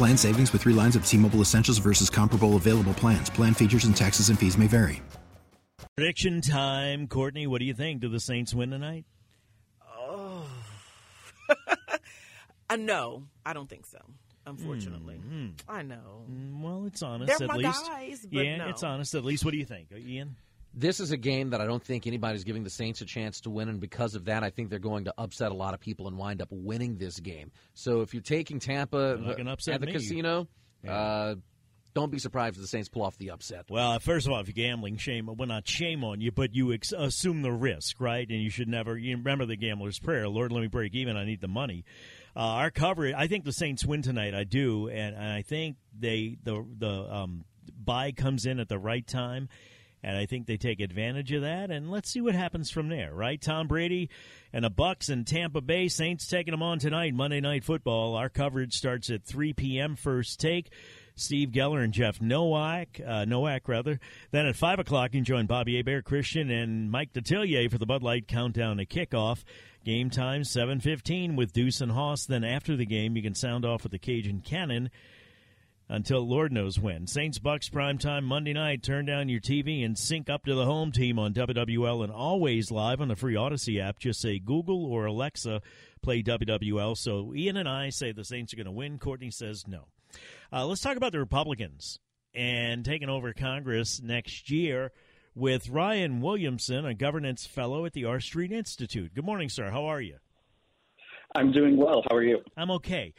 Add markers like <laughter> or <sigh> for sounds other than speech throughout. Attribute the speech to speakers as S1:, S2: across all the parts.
S1: Plan savings with three lines of T Mobile Essentials versus comparable available plans. Plan features and taxes and fees may vary.
S2: Prediction time. Courtney, what do you think? Do the Saints win tonight?
S3: Oh. <laughs> uh, no, I don't think so. Unfortunately,
S2: mm-hmm.
S3: I know.
S2: Well, it's honest.
S3: They're
S2: at
S3: my
S2: least.
S3: guys, but
S2: yeah,
S3: no.
S2: it's honest. At least, what do you think, Ian?
S4: This is a game that I don't think anybody's giving the Saints a chance to win, and because of that, I think they're going to upset a lot of people and wind up winning this game. So if you're taking Tampa
S2: upset
S4: at the
S2: me.
S4: casino,
S2: Yeah.
S4: uh, don't be surprised if the Saints pull off the upset.
S2: Well, first of all, if you're gambling, shame. Well, not shame on you, but you ex- assume the risk, right? And you should never. You remember the gambler's prayer: "Lord, let me break even. I need the money." Uh, our coverage. I think the Saints win tonight. I do, and, and I think they the the um, bye comes in at the right time. And I think they take advantage of that, and let's see what happens from there, right? Tom Brady and the Bucs and Tampa Bay Saints taking them on tonight, Monday Night Football. Our coverage starts at 3 p.m. First take. Steve Geller and Jeff Nowak, uh, Nowak rather. Then at five o'clock, you can join Bobby Hebert, Christian, and Mike Detillier for the Bud Light countdown to kickoff. Game time seven fifteen with Deuce and Hoss. Then after the game, you can sound off with the Cajun Cannon until Lord knows when. Saints Bucs prime time Monday night. Turn down your TV and sync up to the home team on WWL and always live on the free Odyssey app. Just say Google or Alexa play WWL. So Ian and I say the Saints are going to win. Courtney says no. Uh, let's talk about the Republicans and taking over Congress next year with Ryan Williamson, a governance fellow at the R Street Institute. Good morning, sir. How are you?
S5: I'm doing well. How are you?
S2: I'm okay.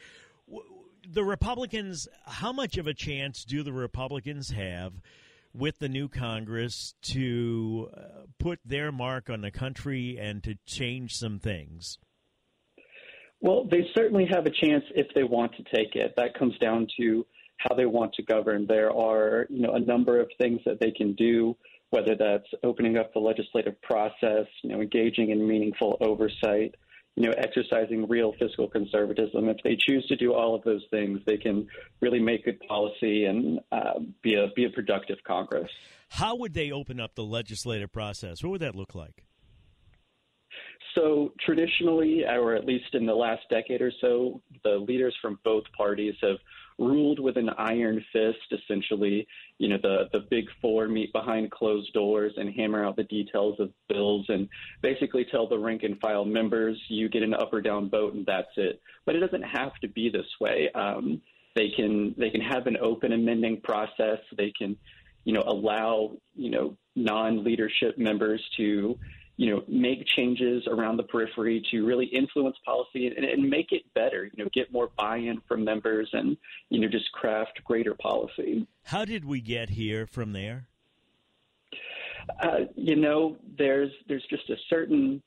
S2: The Republicans, how much of a chance do the Republicans have with the new Congress to uh, put their mark on the country and to change some things?
S5: Well, they certainly have a chance if they want to take it. That comes down to how they want to govern. There are, you know, a number of things that they can do, whether that's opening up the legislative process, you know, engaging in meaningful oversight, you know, exercising real fiscal conservatism. If they choose to do all of those things, they can really make good policy and uh, be a be a productive Congress.
S2: How would they open up the legislative process? What would that look like?
S5: So traditionally, or at least in the last decade or so, the leaders from both parties have ruled with an iron fist. Essentially, you know, the the big four meet behind closed doors and hammer out the details of bills, and basically tell the rank and file members, you get an up or down vote, and that's it. But it doesn't have to be this way. Um, they can they can have an open amending process. They can, you know, allow you know non-leadership members to you know, make changes around the periphery to really influence policy and, and make it better. You know, get more buy-in from members and you know just craft greater policy.
S2: How did we get here from there?
S5: Uh, you know, there's there's just a certain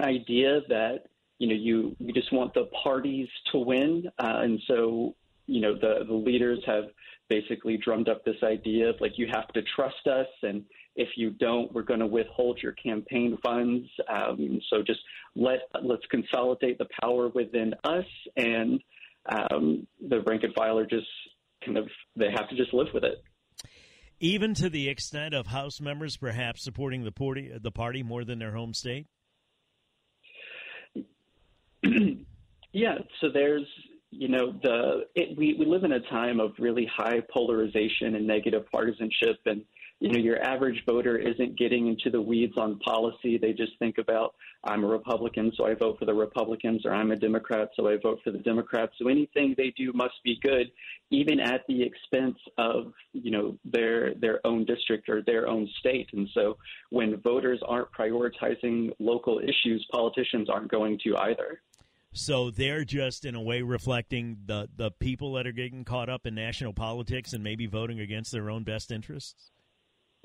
S5: idea that you know you you just want the parties to win, uh, and so you know the the leaders have basically drummed up this idea of like you have to trust us and if you don't we're going to withhold your campaign funds um, so just let let's consolidate the power within us and um, the rank and file are just kind of they have to just live with it
S2: Even to the extent of House members perhaps supporting the party, the party more than their home state? <clears throat>
S5: yeah so there's you know, the it, we we live in a time of really high polarization and negative partisanship, and you know, your average voter isn't getting into the weeds on policy. They just think about, I'm a Republican, so I vote for the Republicans, or I'm a Democrat, so I vote for the Democrats. So anything they do must be good, even at the expense of, you know, their their own district or their own state. And so when voters aren't prioritizing local issues, politicians aren't going to either.
S2: So they're just in a way reflecting the the people that are getting caught up in national politics and maybe voting against their own best interests.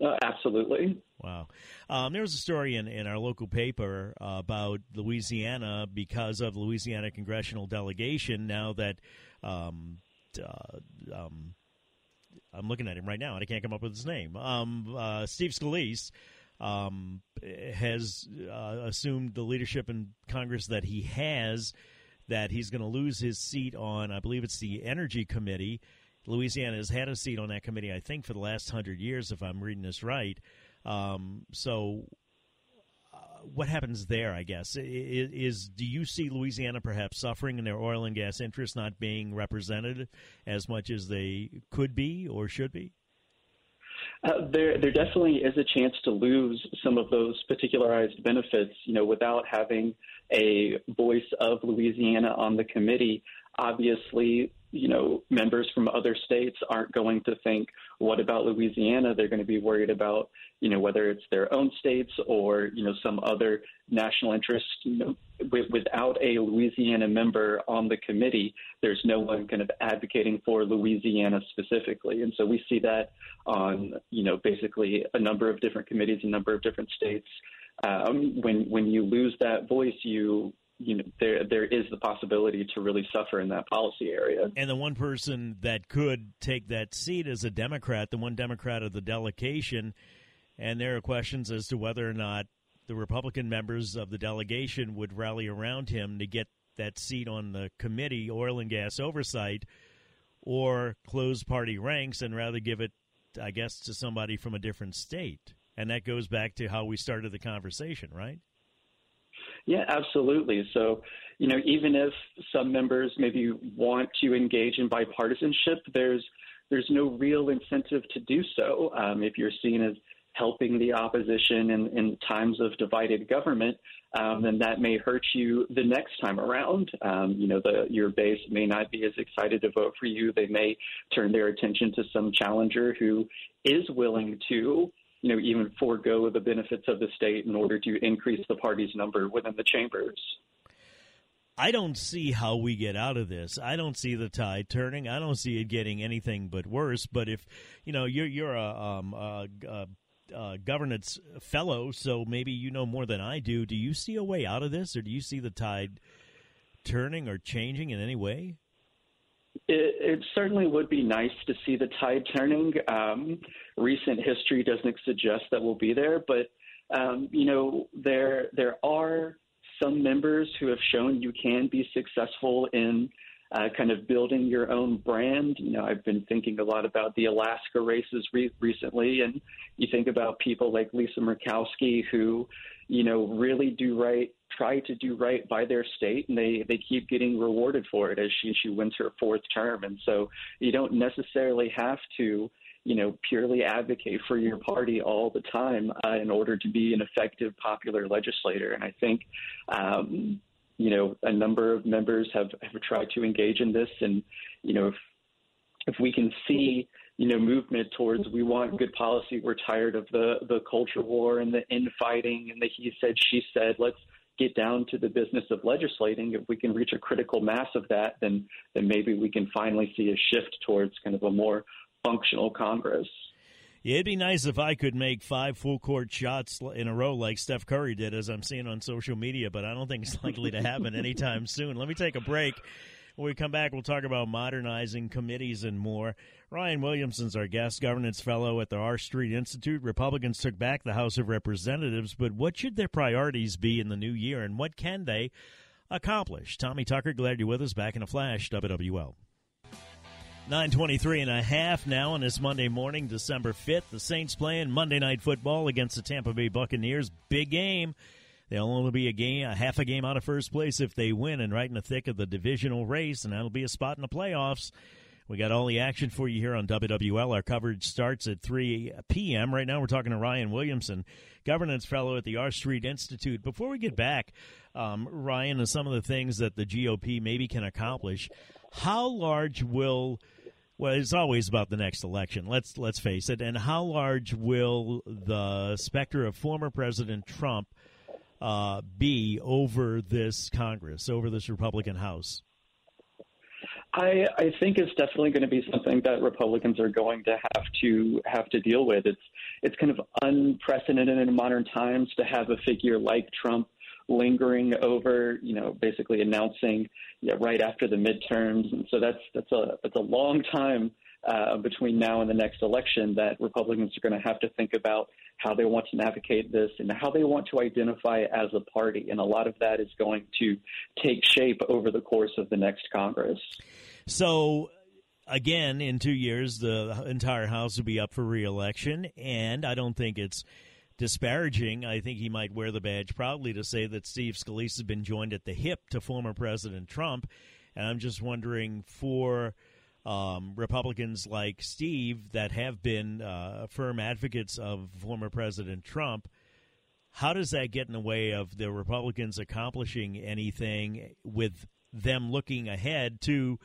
S5: Uh, absolutely.
S2: Wow. Um, there was a story in, in our local paper uh, about Louisiana because of Louisiana congressional delegation. Now that um, uh, um, I'm looking at him right now and I can't come up with his name. Um, uh, Steve Scalise um, has uh, assumed the leadership in Congress that he has. That he's going to lose his seat on, I believe it's the Energy Committee Louisiana has had a seat on that committee, I think, for the last hundred years, if I'm reading this right. Um, so, uh, what happens there? I guess is, is, do you see Louisiana perhaps suffering in their oil and gas interests not being represented as much as they could be or should be?
S5: Uh, there, there definitely is a chance to lose some of those particularized benefits. You know, without having a voice of Louisiana on the committee, obviously you know, members from other states aren't going to think, what about Louisiana? They're going to be worried about, you know, whether it's their own states or, you know, some other national interest. You know, without a Louisiana member on the committee, there's no one kind of advocating for Louisiana specifically. And so we see that on, you know, basically a number of different committees, a number of different states. Um, when when you lose that voice, you you know there there is the possibility to really suffer in that policy area.
S2: And the one person that could take that seat is a Democrat, the one Democrat of the delegation, and there are questions as to whether or not the Republican members of the delegation would rally around him to get that seat on the committee, oil and gas oversight, or close party ranks and rather give it, I guess, to somebody from a different state. And that goes back to how we started the conversation, right?
S5: Yeah, absolutely. So, you know, even if some members maybe want to engage in bipartisanship, there's there's no real incentive to do so. Um, if you're seen as helping the opposition in, in times of divided government, um, then that may hurt you the next time around. Um, you know, the, your base may not be as excited to vote for you. They may turn their attention to some challenger who is willing to you know, even forego the benefits of the state in order to increase the party's number within the chambers.
S2: I don't see how we get out of this. I don't see the tide turning. I don't see it getting anything but worse. But if you know you're you're a, um, a, a, a governance fellow, so maybe you know more than I do. Do you see a way out of this, or do you see the tide turning or changing in any way?
S5: It, it, certainly would be nice to see the tide turning. Um, recent history doesn't suggest that we'll be there, but um, you know there there are some members who have shown you can be successful in uh, kind of building your own brand. You know, I've been thinking a lot about the Alaska races re- recently, and you think about people like Lisa Murkowski who, you know, really do right, try to do right by their state, and they they keep getting rewarded for it as she she wins her fourth term. And so you don't necessarily have to you know, purely advocate for your party all the time uh, in order to be an effective popular legislator. And I think, um, you know, a number of members have, have tried to engage in this. And, you know, if, if we can see, you know, movement towards we want good policy, we're tired of the, the culture war and the infighting and the he said, she said, let's get down to the business of legislating. If we can reach a critical mass of that, then, then maybe we can finally see a shift towards kind of a more functional Congress.
S2: Yeah, it'd be nice if I could make five full court shots in a row like Steph Curry did, as I'm seeing on social media, but I don't think it's likely to happen <laughs> anytime soon. Let me take a break. When we come back, we'll talk about modernizing committees and more. Ryan Williamson's our guest, governance fellow at the R Street Institute. Republicans took back the House of Representatives, but what should their priorities be in the new year, and what can they accomplish? Tommy Tucker, glad you're with us. Back in a flash, WWL. 923 and a half now on this Monday morning, December 5th. The Saints playing Monday Night Football against the Tampa Bay Buccaneers. Big game. They'll only be a game, a half a game out of first place if they win, and right in the thick of the divisional race, and that'll be a spot in the playoffs. We got all the action for you here on WWL. Our coverage starts at 3 p.m. Right now, we're talking to Ryan Williamson, governance fellow at the R Street Institute. Before we get back, um, Ryan, some of the things that the GOP maybe can accomplish, how large will well, it's always about the next election. Let's let's face it. And how large will the specter of former President Trump uh, be over this Congress, over this Republican House?
S5: I, I think it's definitely going to be something that Republicans are going to have to have to deal with. It's it's kind of unprecedented in modern times to have a figure like Trump lingering over, you know, basically announcing yeah, right after the midterms, and so that's that's a that's a long time uh, between now and the next election that Republicans are going to have to think about how they want to navigate this and how they want to identify as a party. And a lot of that is going to take shape over the course of the next Congress.
S2: So, again, in two years, the entire House will be up for reelection, and I don't think it's disparaging. I think he might wear the badge proudly to say that Steve Scalise has been joined at the hip to former President Trump. And I'm just wondering for um, Republicans like Steve that have been uh, firm advocates of former President Trump. How does that get in the way of the Republicans accomplishing anything with them looking ahead to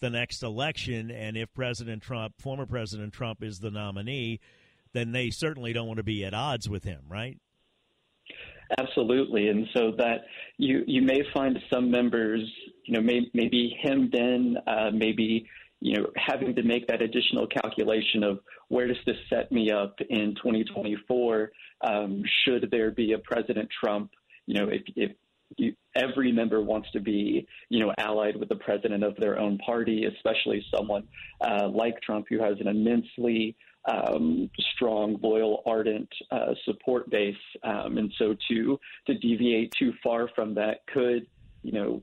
S2: the next election? And if President Trump, former President Trump, is the nominee, then they certainly don't want to be at odds with him, right?
S5: Absolutely, and so that you you may find some members, you know, may, maybe hemmed in, uh, maybe you know, having to make that additional calculation of where does this set me up in 2024? Um, should there be a President Trump? You know, if, if you, every member wants to be, you know, allied with the president of their own party, especially someone uh, like Trump who has an immensely um, strong, loyal, ardent uh, support base, um, and so to to deviate too far from that could you know,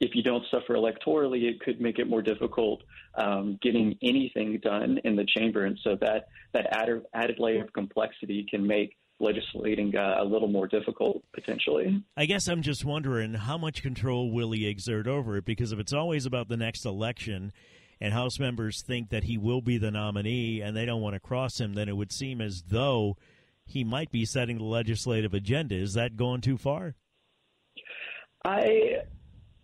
S5: if you don't suffer electorally, it could make it more difficult um, getting anything done in the chamber. And so that that added, added layer of complexity can make legislating uh, a little more difficult potentially.
S2: I guess I'm just wondering how much control will he exert over it? Because if it's always about the next election, and House members think that he will be the nominee, and they don't want to cross him, then it would seem as though he might be setting the legislative agenda. Is that going too far?
S5: I,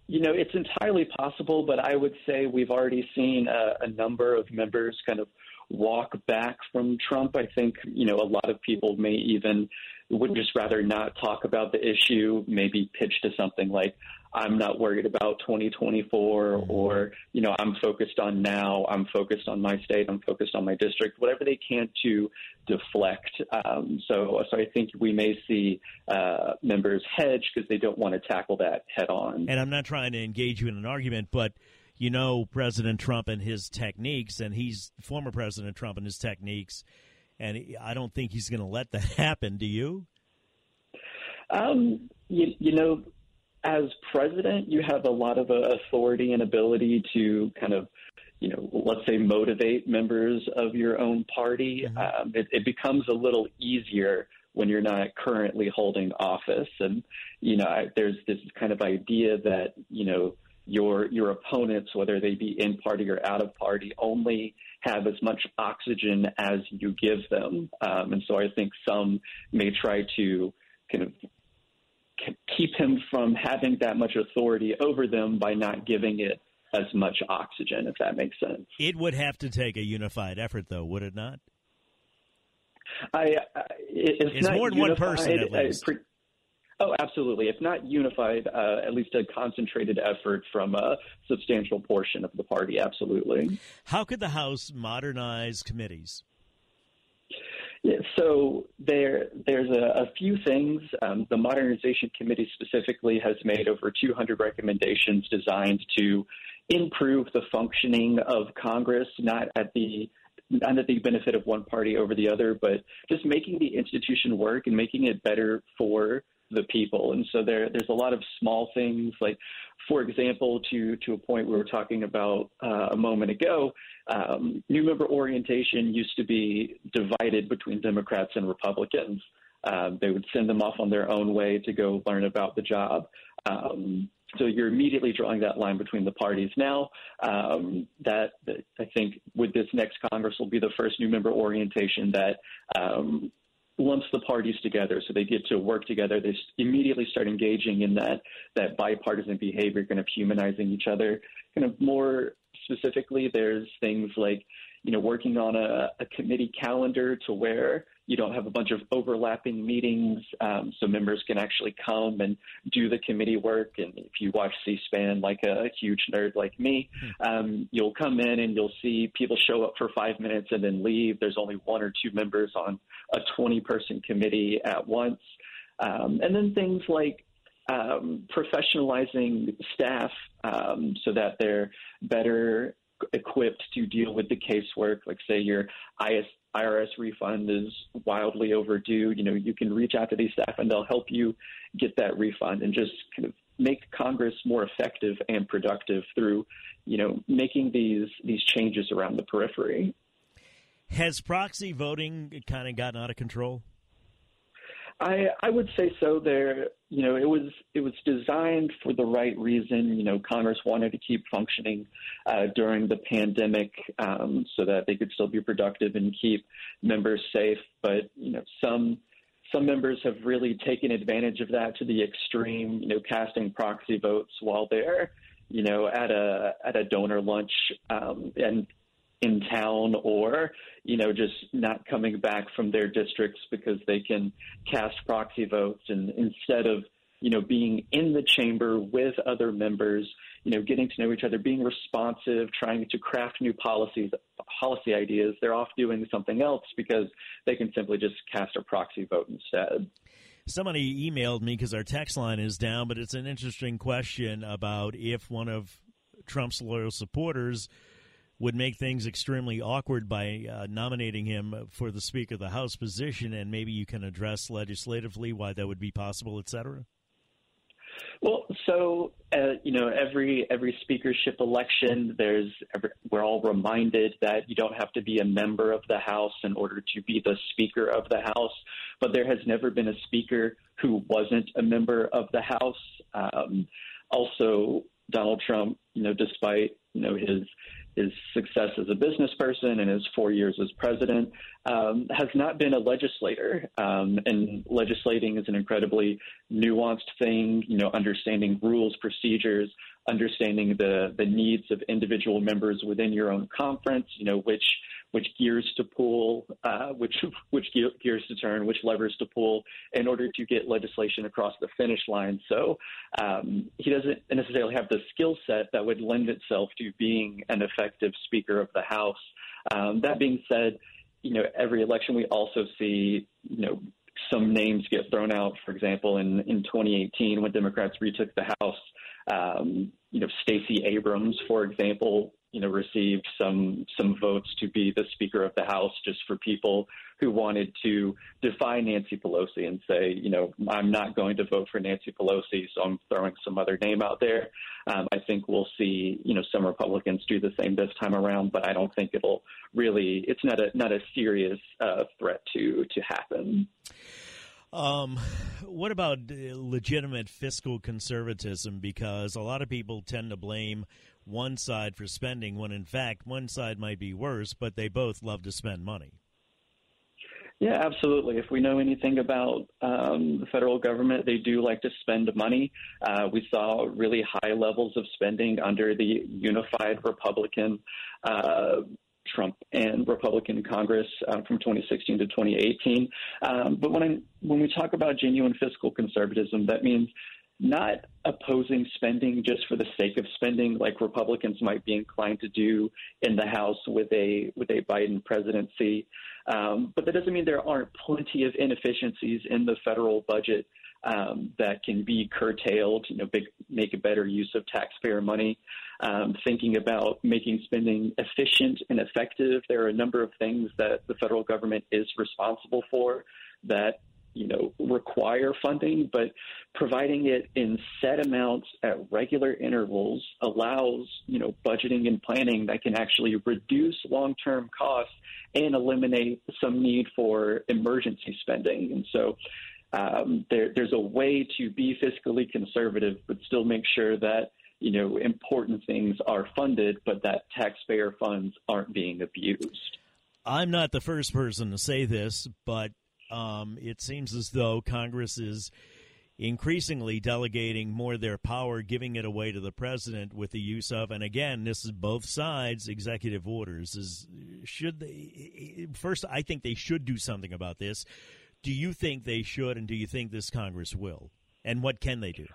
S5: you know, it's entirely possible, but I would say we've already seen a, a number of members kind of walk back from Trump. I think, you know, a lot of people may even would just rather not talk about the issue, maybe pitch to something like, I'm not worried about 2024 or, you know, I'm focused on now, I'm focused on my state, I'm focused on my district, whatever they can to deflect. Um, so, so I think we may see uh, members hedge because they don't want to tackle that head on.
S2: And I'm not trying to engage you in an argument, but you know President Trump and his techniques, and he's former President Trump and his techniques, and I don't think he's going to let that <laughs> happen. Do you?
S5: Um, you, you know, as president, you have a lot of uh, authority and ability to kind of, you know, let's say motivate members of your own party. Mm-hmm. Um, it, it becomes a little easier when you're not currently holding office. And, you know, I, there's this kind of idea that, you know, your your opponents, whether they be in party or out of party, only have as much oxygen as you give them. Um, and so I think some may try to kind of keep him from having that much authority over them by not giving it as much oxygen, if that makes sense.
S2: It would have to take a unified effort, though, would it not?
S5: I, I it's,
S2: it's more than
S5: unified,
S2: one person, at least.
S5: I, oh, absolutely. If not unified, uh, at least a concentrated effort from a substantial portion of the party. Absolutely.
S2: How could the House modernize committees?
S5: So there, there's a, a few things. Um, the Modernization Committee specifically has made over 200 recommendations designed to improve the functioning of Congress, not at the not at the benefit of one party over the other, but just making the institution work and making it better for the people. And so there, there's a lot of small things like, for example, to to a point we were talking about uh, a moment ago, um, new member orientation used to be divided between Democrats and Republicans. Um, they would send them off on their own way to go learn about the job. Um, so you're immediately drawing that line between the parties. Now, um, that, that, I think with this next Congress will be the first new member orientation that um, lumps the parties together, so they get to work together. They immediately start engaging in that that bipartisan behavior, kind of humanizing each other. Kind of more specifically, there's things like you know working on a, a committee calendar to where you don't have a bunch of overlapping meetings, um, so members can actually come and do the committee work. And if you watch C-SPAN like a, huge nerd like me, hmm. um, you'll come in and you'll see people show up for five minutes and then leave. There's only one or two members on a 20-person committee at once. Um, and then things like um, professionalizing staff um, so that they're better equipped to deal with the casework. Like, say, your IS, IRS refund is wildly overdue. You know, you can reach out to these staff and they'll help you get that refund and just kind of make Congress more effective and productive through, you know, making these these changes around the periphery.
S2: Has proxy voting kind of gotten out of control?
S5: I I would say so. There, you know, it was it was designed for the right reason. You know, Congress wanted to keep functioning uh, during the pandemic um, so that they could still be productive and keep members safe. But you know, some some members have really taken advantage of that to the extreme. You know, casting proxy votes while they're you know at a at a donor lunch um, and in town or you know just not coming back from their districts because they can cast proxy votes and instead of you know being in the chamber with other members you know getting to know each other being responsive trying to craft new policies policy ideas they're off doing something else because they can simply just cast a proxy vote instead.
S2: Somebody emailed me because our text line is down but it's an interesting question about if one of trump's loyal supporters would make things extremely awkward by uh, nominating him for the Speaker of the House position, and maybe you can address legislatively why that would be possible, et cetera?
S5: Well, so uh, you know, every every speakership election, there's every, we're all reminded that you don't have to be a member of the House in order to be the Speaker of the House. But there has never been a Speaker who wasn't a member of the House. Um, also, Donald Trump, you know, despite you know his his success as a business person and his four years as president, um, has not been a legislator. Um, and legislating is an incredibly nuanced thing, you know, understanding rules, procedures, understanding the, the needs of individual members within your own conference, you know, which which gears to pull, uh, which <laughs> which gears to turn, which levers to pull in order to get legislation across the finish line. So um, he doesn't necessarily have the skill set that would lend itself to being an effective Speaker of the House. Um, that being said, you know every election we also see you know some names get thrown out. For example, in in 2018 when Democrats retook the House. Um, you know, Stacey Abrams, for example, you know, received some some votes to be the Speaker of the House, just for people who wanted to defy Nancy Pelosi and say, you know, I'm not going to vote for Nancy Pelosi, so I'm throwing some other name out there. Um, I think we'll see, you know, some Republicans do the same this time around, but I don't think it'll really. It's not a not a serious uh, threat to to happen.
S2: Um, what about legitimate fiscal conservatism? Because a lot of people tend to blame one side for spending when in fact one side might be worse, but they both love to spend money.
S5: Yeah, absolutely. If we know anything about um, the federal government, they do like to spend money. Uh, we saw really high levels of spending under the unified Republican. Uh, Trump and Republican Congress uh, from 2016 to 2018. Um, but when I, when we talk about genuine fiscal conservatism, that means not opposing spending just for the sake of spending, like Republicans might be inclined to do in the House with a with a Biden presidency. Um, but that doesn't mean there aren't plenty of inefficiencies in the federal budget um, that can be curtailed. You know, big, make a better use of taxpayer money. Um, thinking about making spending efficient and effective. There are a number of things that the federal government is responsible for that you know, require funding, but providing it in set amounts at regular intervals allows, you know, budgeting and planning that can actually reduce long-term costs and eliminate some need for emergency spending. And so um, there, there's a way to be fiscally conservative, but still make sure that you know important things are funded, but that taxpayer funds aren't being abused.
S2: I'm not the first person to say this, but um, it seems as though Congress is increasingly delegating more of their power, giving it away to the president with the use of, and again, this is both sides, executive orders. Is should they first? I think they should do something about this. Do you think they should, and do you think this Congress will? And what can they do?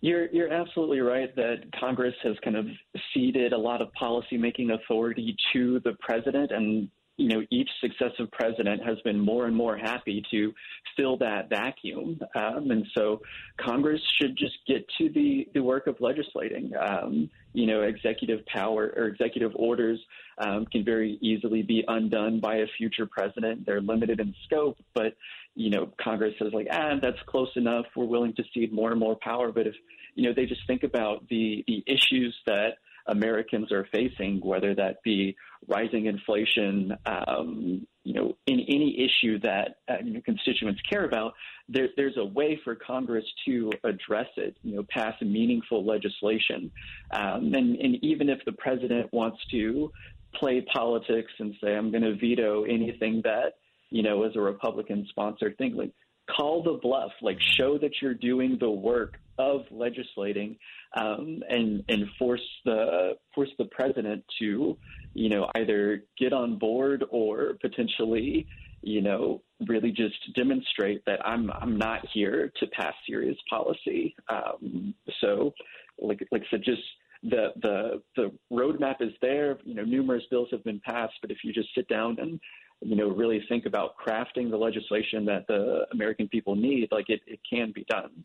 S5: You're you're absolutely right that Congress has kind of ceded a lot of policymaking authority to the president, and you know, each successive president has been more and more happy to fill that vacuum. Um, and so Congress should just get to the, the work of legislating. Um, you know, executive power or executive orders um, can very easily be undone by a future president. They're limited in scope, but, you know, Congress says, like, ah, that's close enough. We're willing to cede more and more power. But if, you know, they just think about the, the issues that Americans are facing, whether that be rising inflation, um, you know, in any issue that uh, constituents care about, there, there's a way for Congress to address it, you know, pass meaningful legislation. Um, and, and even if the president wants to play politics and say, I'm going to veto anything that, you know, as a Republican sponsored thing, like call the bluff, like show that you're doing the work of legislating um, and and force the force the president to you know either get on board or potentially you know really just demonstrate that I'm I'm not here to pass serious policy. Um, so like like I said, just the the the roadmap is there. You know, numerous bills have been passed, but if you just sit down and you know really think about crafting the legislation that the American people need, like it, it can be done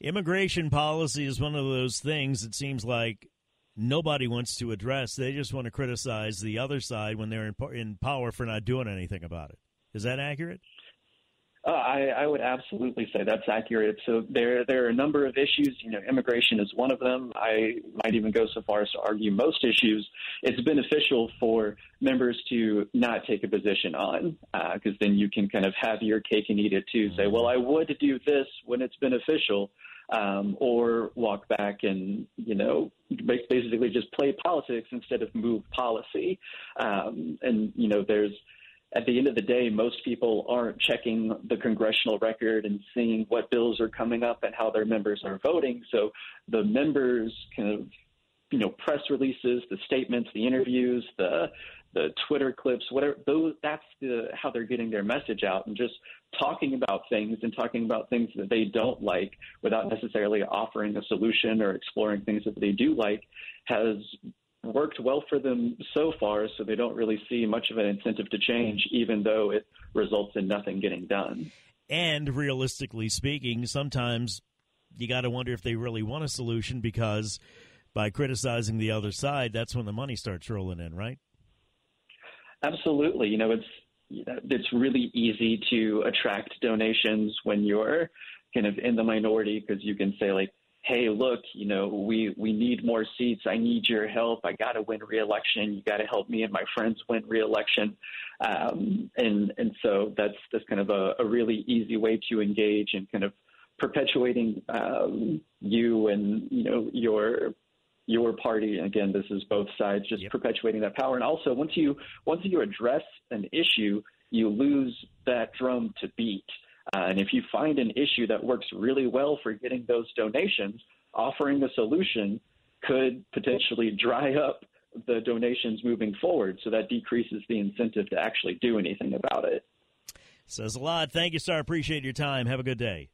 S2: immigration policy is one of those things it seems like nobody wants to address. They just want to criticize the other side when they're in, in power for not doing anything about it. Is that accurate?
S5: Uh, I, I would absolutely say that's accurate. So there, there are a number of issues. You know, immigration is one of them. I might even go so far as to argue most issues. It's beneficial for members to not take a position on, because uh, then you can kind of have your cake and eat it too. Say, well, I would do this when it's beneficial, um, or walk back and you know basically just play politics instead of move policy. Um, and you know, there's at the end of the day, most people aren't checking the congressional record and seeing what bills are coming up and how their members are voting. So the members kind of you know press releases, the statements, the interviews, the the Twitter clips, whatever. Those that's the how they're getting their message out, and just talking about things and talking about things that they don't like without necessarily offering a solution or exploring things that they do like has worked well for them so far. So they don't really see much of an incentive to change, even though it results in nothing getting done.
S2: And realistically speaking, sometimes you got to wonder if they really want a solution because by criticizing the other side, that's when the money starts rolling in, right?
S5: Absolutely. You know, it's it's really easy to attract donations when you're kind of in the minority because you can say like, "Hey, look, you know, we we need more seats. I need your help. I got to win re-election. You got to help me and my friends win re-election." Um, and and so that's that's kind of a, a really easy way to engage and kind of perpetuating um, you and you know your your party. Again, this is both sides just yep. perpetuating that power. And also, once you once you address an issue, you lose that drum to beat. Uh, and if you find an issue that works really well for getting those donations, offering a solution could potentially dry up the donations moving forward. So that decreases the incentive to actually do anything about it.
S2: Says a lot. Thank you, sir. Appreciate your time. Have a good day.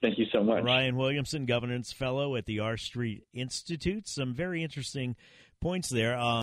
S5: Thank you so much.
S2: Ryan Williamson, Governance Fellow at the R Street Institute. Some very interesting points there. Uh,